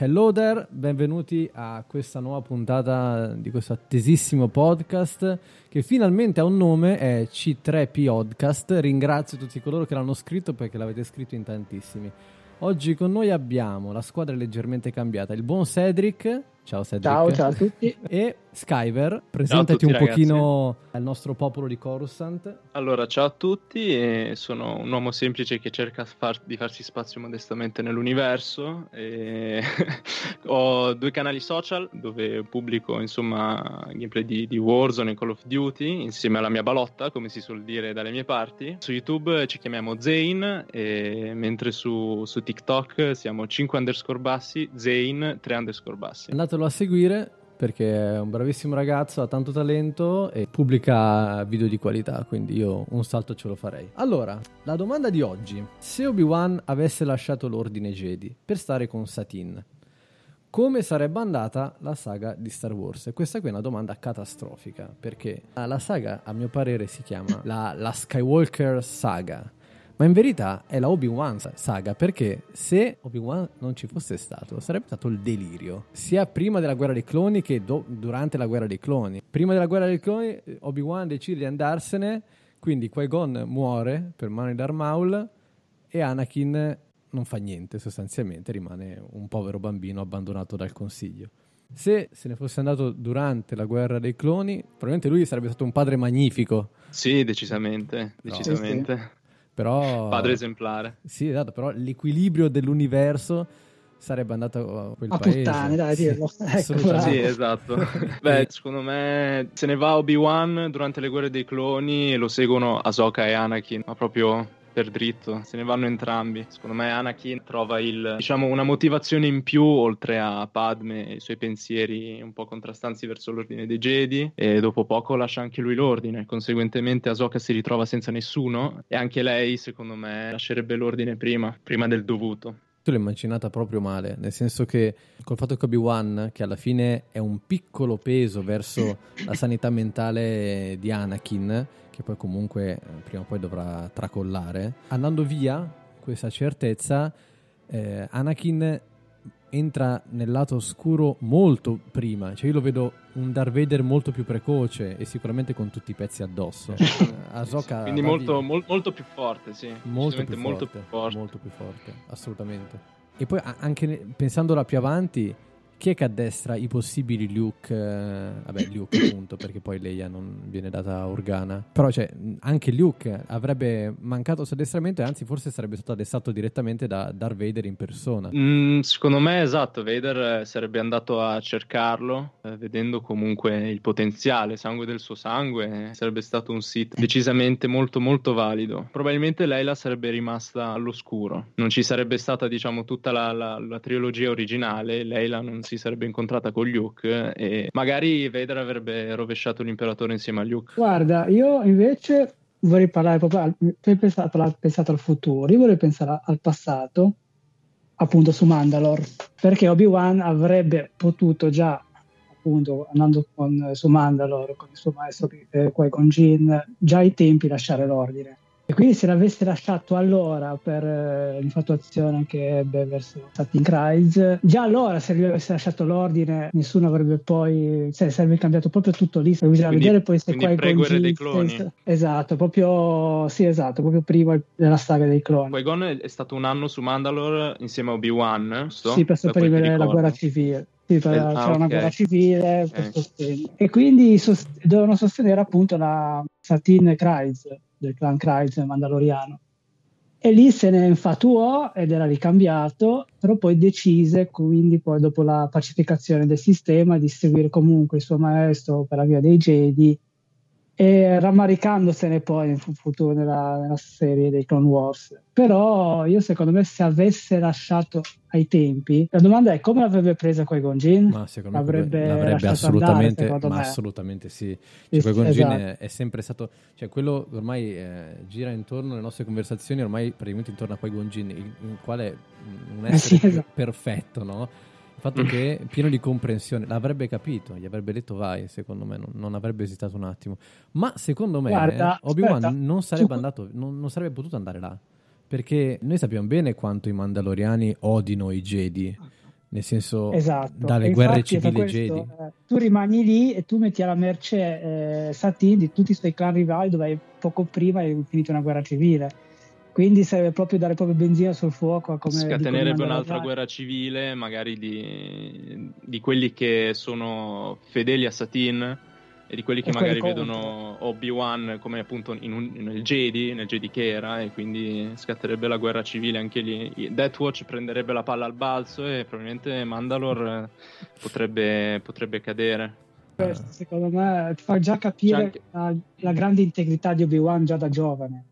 Hello there, benvenuti a questa nuova puntata di questo attesissimo podcast che finalmente ha un nome, è C3P Podcast. Ringrazio tutti coloro che l'hanno scritto perché l'avete scritto in tantissimi. Oggi con noi abbiamo la squadra leggermente cambiata, il buon Cedric. Ciao Cedric. Ciao, ciao a tutti. E Skyver, presentati tutti, un ragazzi. pochino al nostro popolo di Coruscant. Allora, ciao a tutti, e sono un uomo semplice che cerca far- di farsi spazio modestamente nell'universo. E ho due canali social dove pubblico insomma gameplay di, di Warzone e Call of Duty insieme alla mia balotta, come si suol dire dalle mie parti. Su YouTube ci chiamiamo Zane, e mentre su, su TikTok siamo 5 underscore bassi, Zane 3 underscore bassi. Andatelo a seguire perché è un bravissimo ragazzo, ha tanto talento e pubblica video di qualità, quindi io un salto ce lo farei. Allora, la domanda di oggi. Se Obi-Wan avesse lasciato l'ordine Jedi per stare con Satine, come sarebbe andata la saga di Star Wars? E questa qui è una domanda catastrofica, perché la saga, a mio parere, si chiama la, la Skywalker Saga. Ma in verità è la Obi-Wan saga perché se Obi-Wan non ci fosse stato sarebbe stato il delirio sia prima della guerra dei cloni che do- durante la guerra dei cloni. Prima della guerra dei cloni eh, Obi-Wan decide di andarsene, quindi Qui-Gon muore per mano di Darth Maul e Anakin non fa niente sostanzialmente, rimane un povero bambino abbandonato dal consiglio. Se se ne fosse andato durante la guerra dei cloni, probabilmente lui sarebbe stato un padre magnifico, Sì, decisamente, No. decisamente. Però... Padre esemplare. Sì, esatto, però l'equilibrio dell'universo sarebbe andato a quel A paese. puttane, dai, dirlo. Ecco. Sì, esatto. Beh, secondo me se ne va Obi-Wan durante le guerre dei cloni e lo seguono Ahsoka e Anakin, ma proprio per dritto, se ne vanno entrambi. Secondo me Anakin trova il, diciamo, una motivazione in più oltre a Padme e i suoi pensieri un po' contrastanti verso l'ordine dei Jedi e dopo poco lascia anche lui l'ordine. Conseguentemente Ahsoka si ritrova senza nessuno e anche lei, secondo me, lascerebbe l'ordine prima, prima del dovuto. L'hai immaginata proprio male, nel senso che col fatto che Obi-Wan, che alla fine è un piccolo peso verso la sanità mentale di Anakin, che poi comunque eh, prima o poi dovrà tracollare, andando via questa certezza, eh, Anakin entra nel lato oscuro molto prima, cioè io lo vedo un Darth Vader molto più precoce e sicuramente con tutti i pezzi addosso. Eh, Ahsoka Quindi molto, mol- molto più forte, sì. molto più, forte, molto più forte. molto più forte, assolutamente. E poi anche pensandola più avanti, chi è che addestra i possibili Luke? eh, vabbè, Luke appunto, perché poi Leia non viene data Organa. Però cioè, anche Luke avrebbe mancato su addestramento e anzi forse sarebbe stato addestrato direttamente da Darth Vader in persona. Mm, secondo me, esatto, Vader eh, sarebbe andato a cercarlo, eh, vedendo comunque il potenziale, sangue del suo sangue, eh, sarebbe stato un Sith decisamente molto molto valido. Probabilmente Leila sarebbe rimasta all'oscuro, non ci sarebbe stata diciamo tutta la, la- la trilogia originale, Leila non si sarebbe incontrata con Luke eh, e magari Vader avrebbe rovesciato l'imperatore insieme a Luke. Guarda, io invece vorrei parlare proprio, al, tu hai pensato, pensato al futuro, io vorrei pensare al passato, appunto su Mandalore, perché Obi-Wan avrebbe potuto già, appunto, andando con, su Mandalore, con il suo maestro eh, Qui-Gon Jinn, già ai tempi lasciare l'ordine. E quindi se l'avesse lasciato allora per eh, l'infatuazione che ebbe verso Satine Kryze, già allora se lui avesse lasciato l'ordine nessuno avrebbe poi, cioè sarebbe cambiato proprio tutto lì, bisogna Quindi- vedere poi se qua pre-guerre dei cloni. Esatto, proprio, sì esatto, proprio prima della saga dei cloni. Qui-Gon è è stato un anno su Mandalore insieme a Obi-Wan, giusto? Sì, per sopprimere la guerra civile. Sì, per- Eh, c'era ah, una guerra civile Ok. per sostegno. E quindi sost- dovevano sostenere appunto la Satine Kryze del clan Kryze mandaloriano. E lì se ne infatuò ed era ricambiato, però poi decise, quindi poi dopo la pacificazione del sistema, di seguire comunque il suo maestro per la via dei Jedi e rammaricandosene poi in fu- futuro nella, nella serie dei Clone Wars. Però io secondo me se avesse lasciato ai tempi, la domanda è come l'avrebbe presa Qui-Gon Jinn? Ma secondo me L'avrebbe assolutamente, andare, me. assolutamente sì. Sì, Cioè, Qui-Gon Jinn esatto. è, è sempre stato, cioè quello ormai eh, gira intorno alle nostre conversazioni, ormai praticamente intorno a Qui-Gon Jinn, il, il quale è un Eh sì, essere esatto. perfetto, no? Il fatto che è pieno di comprensione, l'avrebbe capito, gli avrebbe detto vai, secondo me, non, non avrebbe esitato un attimo. Ma secondo me Guarda, Obi-Wan aspetta. non sarebbe andato, non, non sarebbe potuto andare là. Perché noi sappiamo bene quanto i Mandaloriani odino i Jedi. nel senso esatto. dalle guerre civili questo, Jedi. Eh, tu rimani lì e tu metti alla merce eh, Satin di tutti i suoi clan rivali dove poco prima hai finito una guerra civile. Quindi serve proprio dare proprio benzina sul fuoco. Come Scatenerebbe un'altra guerra civile, magari di, di quelli che sono fedeli a Satin e di quelli che magari vedono Obi-Wan come appunto in un, nel Jedi, nel Jedi che era, e quindi scatterebbe la guerra civile anche lì. Death Watch prenderebbe la palla al balzo e probabilmente Mandalore potrebbe, potrebbe cadere. Questo secondo me fa già capire anche... la, la, grande integrità di Obi-Wan già da giovane.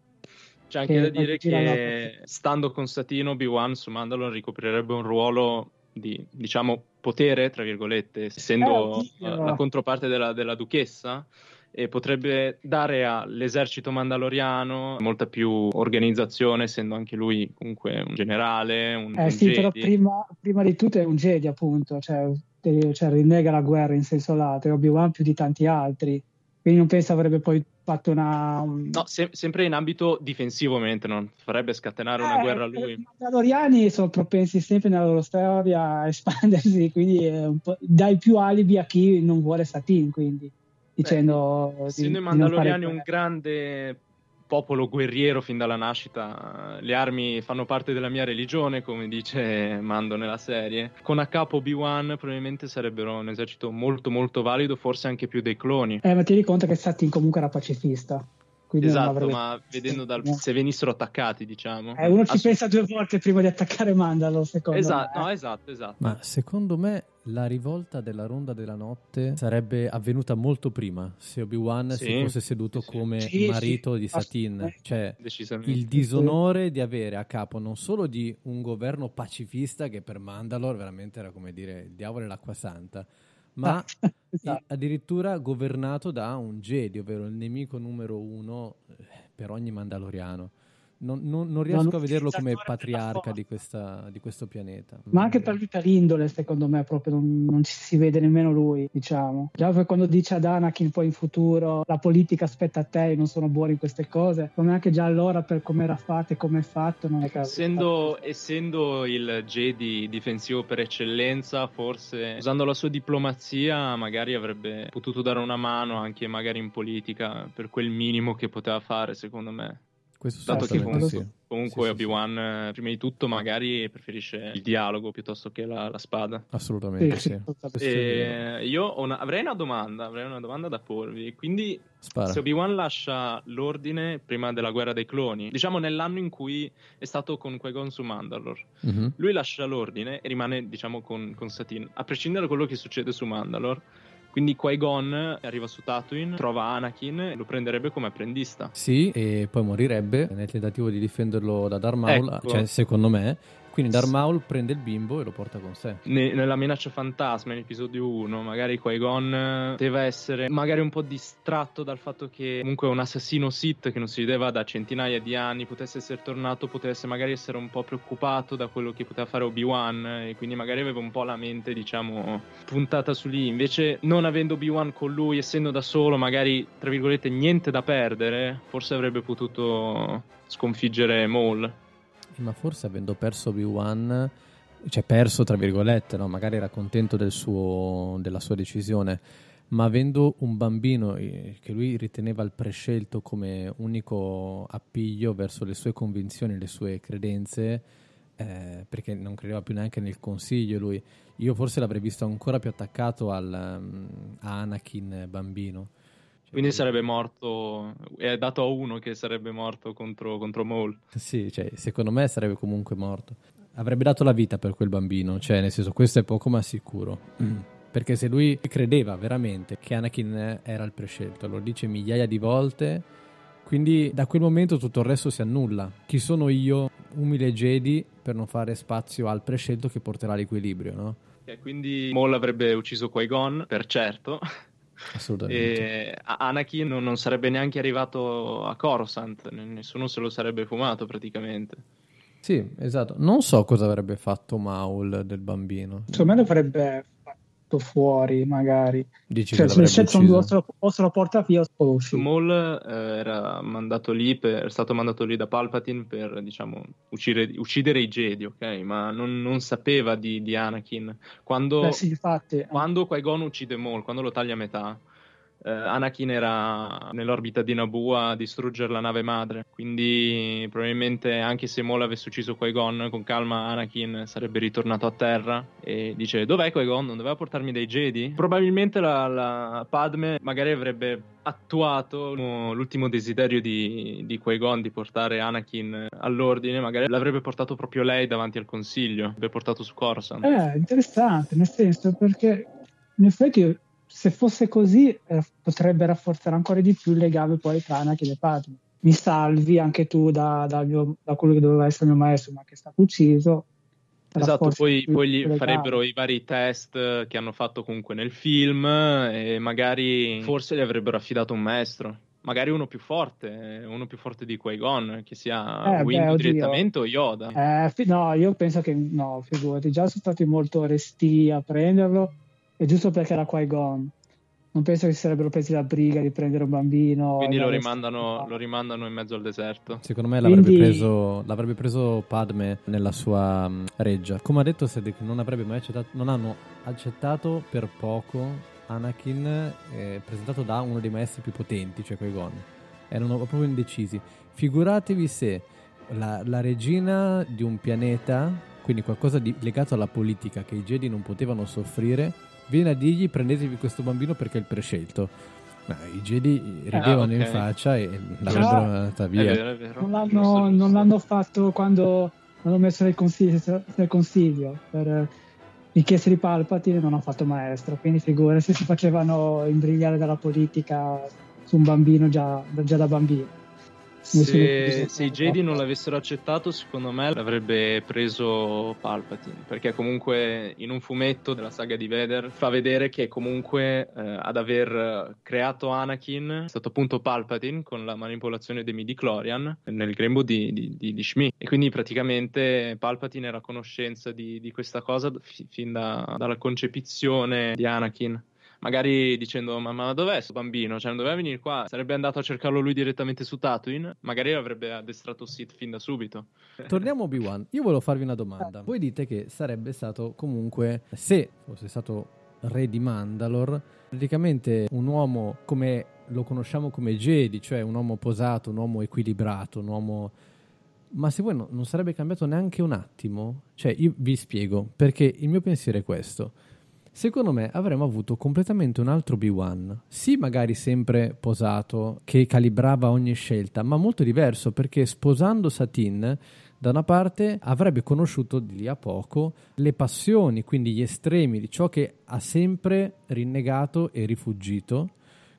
C'è anche da dire che stando con Satino, Obi-Wan su Mandalore ricoprirebbe un ruolo di, diciamo, potere, tra virgolette, essendo eh, la controparte della, della duchessa, e potrebbe dare all'esercito mandaloriano molta più organizzazione, essendo anche lui comunque un generale. Un, eh un sì, Jedi. però prima, prima, di tutto è un Jedi, appunto, cioè, cioè rinnega la guerra in senso lato, e Obi-Wan più di tanti altri. Quindi non penso avrebbe poi fatto una... No, se- sempre in ambito difensivo, mentre non farebbe scatenare eh, una guerra a lui. I Mandaloriani sono propensi sempre nella loro storia a espandersi, quindi dai più alibi a chi non vuole Satin, quindi dicendo... Beh, essendo i Mandaloriani un grande popolo guerriero fin dalla nascita. Le armi fanno parte della mia religione, come dice Mando nella serie. Con a capo Obi-Wan probabilmente sarebbero un esercito molto molto valido, forse anche più dei cloni. Eh, ma ti rendi conto che Satin comunque era pacifista. Esatto, avrebbe... ma vedendo dal... se venissero attaccati, diciamo. Eh, uno ci Ass... pensa due volte prima di attaccare Mandalo, secondo esatto, me. No, esatto, esatto. Ma secondo me la rivolta della ronda della notte sarebbe avvenuta molto prima se Obi-Wan sì. si fosse seduto sì. come sì, marito di Satin. Cioè, il disonore di avere a capo non solo di un governo pacifista che per Mandalore veramente era come dire il diavolo e l'acqua santa, ma esatto. addirittura governato da un Jedi, ovvero il nemico numero uno eh, per ogni Mandaloriano. Non, non, non riesco no, a vederlo come patriarca di, questa, di, questo pianeta. Ma anche per, per l'indole, secondo me, proprio non, non, ci si vede nemmeno lui, diciamo. Già quando dice ad Anakin poi in futuro la politica aspetta a te, non sono buoni in queste cose, come anche già allora per come era fatto e come è fatto, non è caso. Essendo, essendo il Jedi difensivo per eccellenza, forse usando la sua diplomazia magari avrebbe potuto dare una mano anche magari in politica per quel minimo che poteva fare, secondo me. Questo Dato che comunque, sì. comunque sì, Obi-Wan, sì. Eh, prima di tutto, magari preferisce il dialogo piuttosto che la, la spada. Assolutamente sì. E io una, avrei una domanda, avrei una domanda da porvi. Quindi, Spara. se Obi-Wan lascia l'ordine prima della guerra dei cloni, diciamo nell'anno in cui è stato con Qui-Gon su Mandalore, mm-hmm. lui lascia l'ordine e rimane, diciamo, con, con Satine. A prescindere da quello che succede su Mandalore, quindi Qui-Gon arriva su Tatooine, trova Anakin e lo prenderebbe come apprendista. Sì, e poi morirebbe nel tentativo di difenderlo da Darth Maul, ecco. cioè secondo me quindi Darth Maul prende il bimbo e lo porta con sé. Ne, nella minaccia fantasma, in episodio 1, magari Qui-Gon deve essere magari un po' distratto dal fatto che comunque un assassino Sith che non si vedeva da centinaia di anni potesse essere tornato, potesse magari essere un po' preoccupato da quello che poteva fare Obi-Wan e quindi magari aveva un po' la mente, diciamo, puntata su lì. Invece non avendo Obi-Wan con lui, essendo da solo, magari, tra virgolette, niente da perdere, forse avrebbe potuto sconfiggere Maul ma forse avendo perso Obi-Wan, cioè perso tra virgolette, no? magari era contento del suo, della sua decisione, ma avendo un bambino eh, che lui riteneva il prescelto come unico appiglio verso le sue convinzioni, le sue credenze, eh, perché non credeva più neanche nel consiglio lui, io forse l'avrei visto ancora più attaccato al, um, a Anakin bambino. Quindi sarebbe morto, è dato a uno che sarebbe morto contro, contro Maul. Sì, cioè, secondo me sarebbe comunque morto. Avrebbe dato la vita per quel bambino, cioè nel senso questo è poco ma sicuro. Mm. Perché se lui credeva veramente che Anakin era il prescelto, lo dice migliaia di volte, quindi da quel momento tutto il resto si annulla. Chi sono io, umile Jedi, per non fare spazio al prescelto che porterà l'equilibrio, no? E quindi Maul avrebbe ucciso Qui-Gon, per certo, Assolutamente. E Anakin non, non, sarebbe neanche arrivato a Coruscant, nessuno se lo sarebbe fumato praticamente. Sì, esatto. Non so cosa avrebbe fatto Maul del bambino. Secondo me lo farebbe fuori, magari. Dici cioè, che se le l'avrebbe scelte o se lo, o se lo porta via o lo uscì. Maul eh, era mandato lì per, è stato mandato lì da Palpatine per, diciamo, uccidere, uccidere i Jedi, ok? Ma non, non sapeva di, di Anakin. Quando, Beh, sì, infatti. quando Qui-Gon uccide Maul, quando lo taglia a metà, eh, Anakin era nell'orbita di Naboo a distruggere la nave madre. Quindi probabilmente anche se Maul avesse ucciso Qui-Gon, con calma Anakin sarebbe ritornato a terra e dice dov'è Qui-Gon? Non doveva portarmi dei Jedi? Probabilmente la, la Padme magari avrebbe attuato l'ultimo desiderio di, di Qui-Gon di portare Anakin all'ordine, magari l'avrebbe portato proprio lei davanti al consiglio, l'avrebbe portato su Coruscant. Eh, interessante, nel senso perché in effetti se fosse così eh, potrebbe rafforzare ancora di più il legame poi tra Anakin e Padme. Mi salvi anche tu da, da mio- da quello che doveva essere il mio maestro ma che è stato ucciso. Esatto, poi, poi gli farebbero i vari test che hanno fatto comunque nel film e magari forse gli avrebbero affidato un maestro. Magari uno più forte, uno più forte di Qui-Gon, che sia Eh, beh, Windu oddio. direttamente o Yoda. Eh, no, io penso che no, figurati, già sono stati molto resti a prenderlo, e giusto perché era Qui-Gon. Non penso che si sarebbero presi la briga di prendere un bambino. Quindi lo rimandano, lo rimandano in mezzo al deserto. Secondo me l'avrebbe, Quindi- preso, l'avrebbe preso Padme nella sua mh, reggia. Come ha detto Cedric, non avrebbe mai accettato, non hanno accettato per poco Anakin eh, presentato da uno dei maestri più potenti, cioè Qui-Gon. Erano proprio indecisi. Figuratevi se la, la regina di un pianeta, quindi qualcosa di legato alla politica che i Jedi non potevano soffrire, viene a dirgli prendetevi questo bambino perché è il prescelto. Ma i Jedi ridevano in ok. faccia e l'avrebbero andata È via. vero, è vero. Non l'hanno, giusto. non l'hanno fatto quando l'hanno messo nel consiglio, nel consiglio per eh, richieste di Palpatine non hanno fatto maestro, quindi figura se si facevano imbrigliare dalla politica su un bambino già, già da bambino. Se, se i. Jedi non l'avessero accettato, secondo me l'avrebbe preso Palpatine. Perché comunque in un fumetto della saga di Vader fa vedere che comunque eh, ad aver creato Anakin è stato appunto Palpatine con la manipolazione dei midi-chlorian nel grembo di, di, di, di Shmi. E quindi praticamente Palpatine era a conoscenza di, di questa cosa fi- fin da- dalla concepizione di Anakin magari dicendo ma, ma dov'è questo bambino? Cioè non doveva venire qua, sarebbe andato a cercarlo lui direttamente su Tatooine, magari avrebbe addestrato Sith fin da subito. Torniamo a Obi-Wan. Io volevo farvi una domanda. Voi dite che sarebbe stato comunque, se fosse stato re di Mandalore, praticamente un uomo come lo conosciamo come Jedi, cioè un uomo posato, un uomo equilibrato, un uomo... Ma se voi no- non sarebbe cambiato neanche un attimo? Cioè, io vi spiego, perché il mio pensiero è questo. Secondo me avremmo avuto completamente un altro B1, sì magari sempre posato, che calibrava ogni scelta, ma molto diverso perché sposando Satin da una parte avrebbe conosciuto di lì a poco le passioni, quindi gli estremi di ciò che ha sempre rinnegato e rifugito,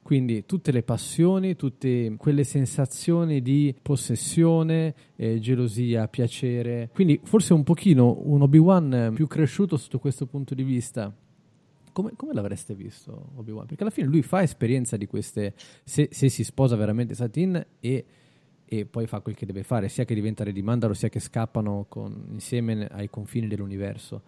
quindi tutte le passioni, tutte quelle sensazioni di possessione, eh, gelosia, piacere, quindi forse un pochino un Obi-Wan più cresciuto sotto questo punto di vista. Come, come l'avreste visto Obi-Wan? Perché alla fine lui fa esperienza di queste, se, se si sposa veramente Satin e, e poi fa quel che deve fare, sia che diventa re di Mandalore, sia che scappano con- insieme ai confini dell'universo.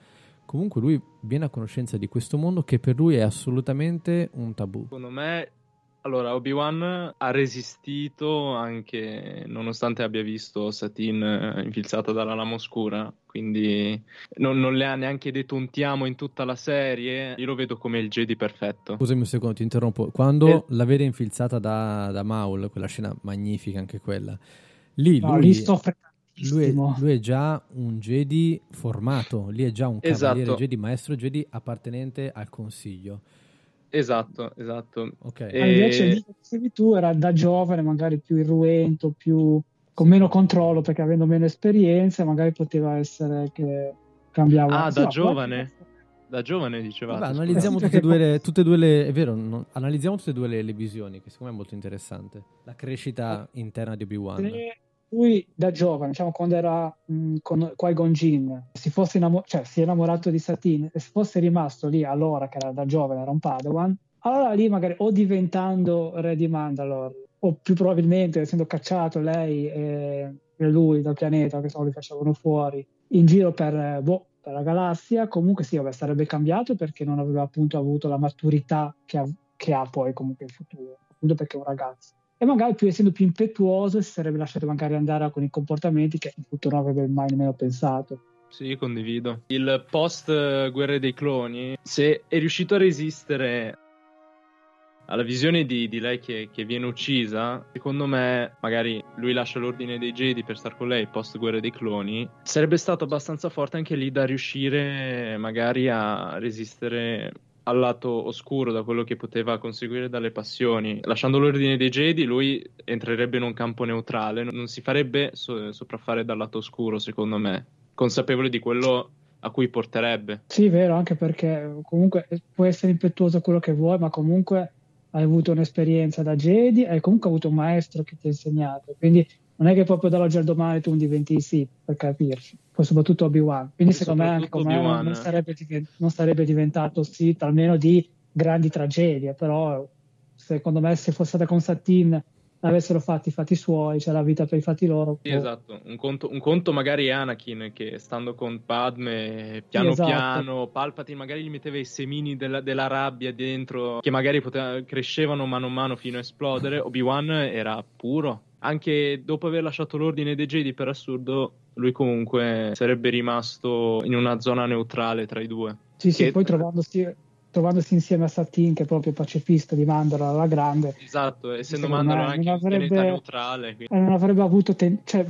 Comunque lui viene a conoscenza di questo mondo che per lui è assolutamente un tabù. Secondo me, allora, Obi-Wan ha resistito anche nonostante abbia visto Satine eh, infilzata dalla lama oscura, quindi non, non le ha neanche detto un ti amo in tutta la serie. Io lo vedo come il Jedi perfetto. Scusami un secondo, ti interrompo. Quando Eh. la vede infilzata da, da Maul, quella scena magnifica anche quella, lì No, lui, lì soffre lui, è, lui è già un Jedi formato, lì è già un cavaliere Esatto. Jedi, maestro Jedi appartenente al consiglio. Esatto, esatto. Ok. E- Ma invece lì, dicevi tu, era da giovane, magari più irruento, più con meno controllo perché avendo meno esperienza, magari poteva essere che cambiava. Ah, Sì, da no, giovane? Da giovane dicevate. Vabbè, analizziamo Sì, tutte e, due le, tutte e due le. È vero, no, analizziamo tutte e due le, le visioni, che secondo me è molto interessante. La crescita interna di Obi-Wan. Se lui da giovane, diciamo quando era mh, con Qui-Gon Jinn, si fosse innamo- cioè, si è innamorato di Satine e se fosse rimasto lì allora che era da giovane, era un Padawan, allora lì magari o diventando re di Mandalore o più probabilmente essendo cacciato lei e, lui dal pianeta, che so, li facevano fuori in giro per, eh, boh, la galassia. Comunque sì, vabbè, sarebbe cambiato perché non aveva appunto avuto la maturità che ha, che ha poi comunque in futuro, appunto perché è un ragazzo. E magari più essendo più impetuoso si sarebbe lasciato magari andare con i comportamenti che in futuro non avrebbe mai nemmeno pensato. Sì, condivido. Il post Guerre dei Cloni, se è riuscito a resistere alla visione di, di lei che, che, viene uccisa, secondo me, magari lui lascia l'ordine dei Jedi per star con lei post guerra dei cloni, sarebbe stato abbastanza forte anche lì da riuscire magari a resistere al lato oscuro da quello che poteva conseguire dalle passioni. Lasciando l'ordine dei Jedi, lui entrerebbe in un campo neutrale, non si farebbe so- sopraffare dal lato oscuro, secondo me, consapevole di quello a cui porterebbe. Sì, vero, anche perché comunque può essere impetuoso quello che vuoi, ma comunque hai avuto un'esperienza da Jedi, hai comunque avuto un maestro che ti ha insegnato, quindi non è che proprio dall'oggi al domani tu diventi sì, per capirci, poi soprattutto Obi-Wan. Quindi secondo me anche come non sarebbe, non sarebbe diventato Sith, almeno di grandi tragedie, però secondo me se fosse stata con Satine avessero fatti i fatti suoi, cioè la vita per i fatti loro. Sì, esatto, un conto, un conto, magari è Anakin che stando con Padme piano sì, esatto. piano, Palpatine magari gli metteva i semini della, della rabbia dentro che magari poteva, crescevano mano a mano fino a esplodere, Obi-Wan era puro. Anche dopo aver lasciato l'ordine dei Jedi per assurdo, lui comunque sarebbe rimasto in una zona neutrale tra i due. Sì, sì, poi trovandosi trovandosi insieme a Satin che è proprio pacifista di Mandalor alla grande esatto essendo Mandalor anche avrebbe, un neutrale quindi. non avrebbe avuto ten- cioè,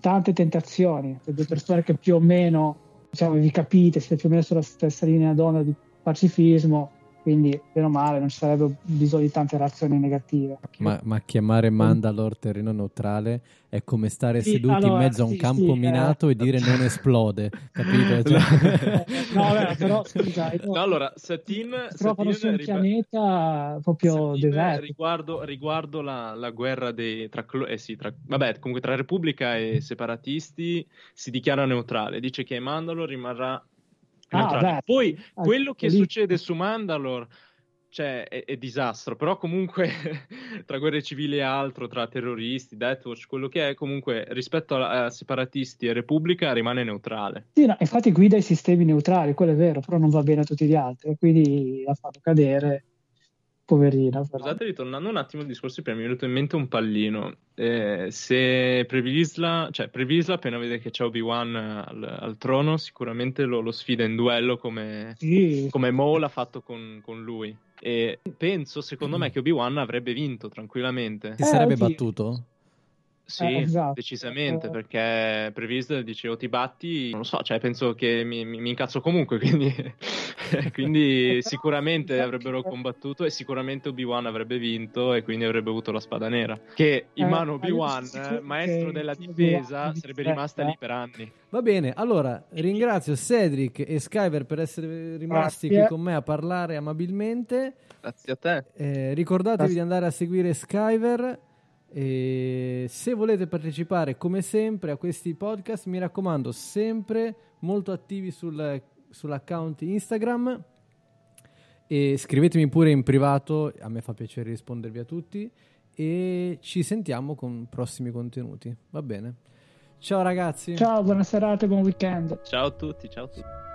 tante tentazioni le due persone che più o meno diciamo vi capite siete più o meno sulla stessa linea d'onda di pacifismo quindi meno male non ci sarebbe bisogno di tante reazioni negative. Ma, ma chiamare Mandalore terreno neutrale è come stare sì, seduti allora, in mezzo a un sì, campo sì, minato eh. e dire non esplode, capito? Cioè... no, vabbè, però scusa, no, allora Satine, trovano su un riba... pianeta proprio deserto. Riguardo, riguardo la, la, guerra dei, tra, eh sì, tra, vabbè, comunque tra Repubblica e separatisti si dichiara neutrale, dice che Mandalore rimarrà Ah, Poi ah, quello che lì. succede su Mandalore cioè, è, è, disastro, però comunque tra guerre civili e altro, tra terroristi, Deathwatch, quello che è, comunque rispetto a, a separatisti e Repubblica rimane neutrale. Sì, no, infatti guida i sistemi neutrali, quello è vero, però non va bene a tutti gli altri, quindi l'ha fatto cadere poverina. Però. Scusate, ritornando un attimo al discorso prima, mi è venuto in mente un pallino. Eh, se Previsla, cioè Previsla appena vede che c'è Obi-Wan al, al trono, sicuramente lo, lo, sfida in duello come, sì. come Mo l'ha fatto con, con, lui. E penso, secondo me, che Obi-Wan avrebbe vinto tranquillamente. Si eh, sarebbe oddio. battuto? Sì, eh, esatto. decisamente, eh. perché previsto dicevo ti batti, non lo so, cioè penso che mi, mi, mi incazzo comunque, quindi, quindi sicuramente avrebbero combattuto e sicuramente Obi-Wan avrebbe vinto e quindi avrebbe avuto la spada nera, che in eh, mano Obi-Wan, maestro della difesa, sarebbe rimasta lì per anni. Va bene, allora ringrazio Cedric e Skyver per essere rimasti Grazie. qui con me a parlare amabilmente. Grazie a te. Eh, ricordatevi Grazie. di andare a seguire Skyver e se volete partecipare come sempre a questi podcast, mi raccomando, sempre molto attivi sul, sull'account Instagram e scrivetemi pure in privato, a me fa piacere rispondervi a tutti e ci sentiamo con prossimi contenuti. Va bene? Ciao ragazzi. Ciao, buona serata e buon weekend. Ciao a tutti, ciao a tutti.